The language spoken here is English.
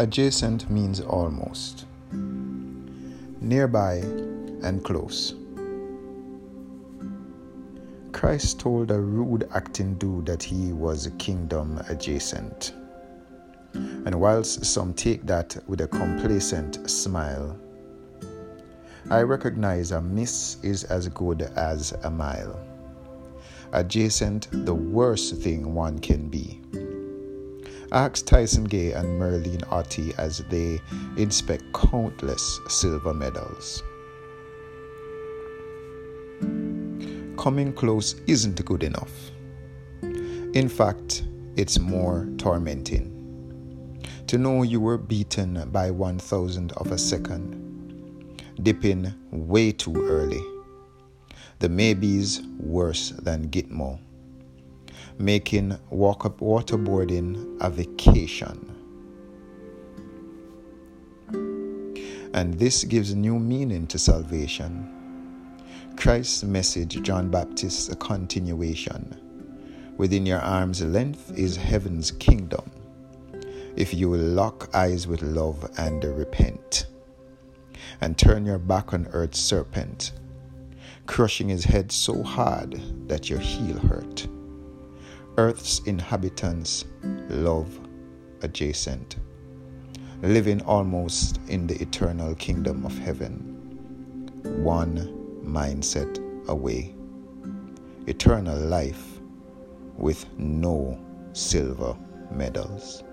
Adjacent means almost, nearby and close. Christ told a rude acting dude that he was kingdom adjacent. And whilst some take that with a complacent smile, I recognize a miss is as good as a mile. Adjacent, the worst thing one can be. Ask Tyson Gay and Merlene Ottey as they inspect countless silver medals. Coming close isn't good enough. In fact, it's more tormenting. To know you were beaten by one thousandth of a second, dipping way too early. The maybes worse than Gitmo making walk waterboarding a vacation. And this gives new meaning to salvation. Christ's message, John Baptist's a continuation. Within your arm's length is heaven's kingdom. If you will lock eyes with love and repent, and turn your back on earth's serpent, crushing his head so hard that your heel hurt Earth's inhabitants love adjacent, living almost in the eternal kingdom of heaven, one mindset away. Eternal life with no silver medals.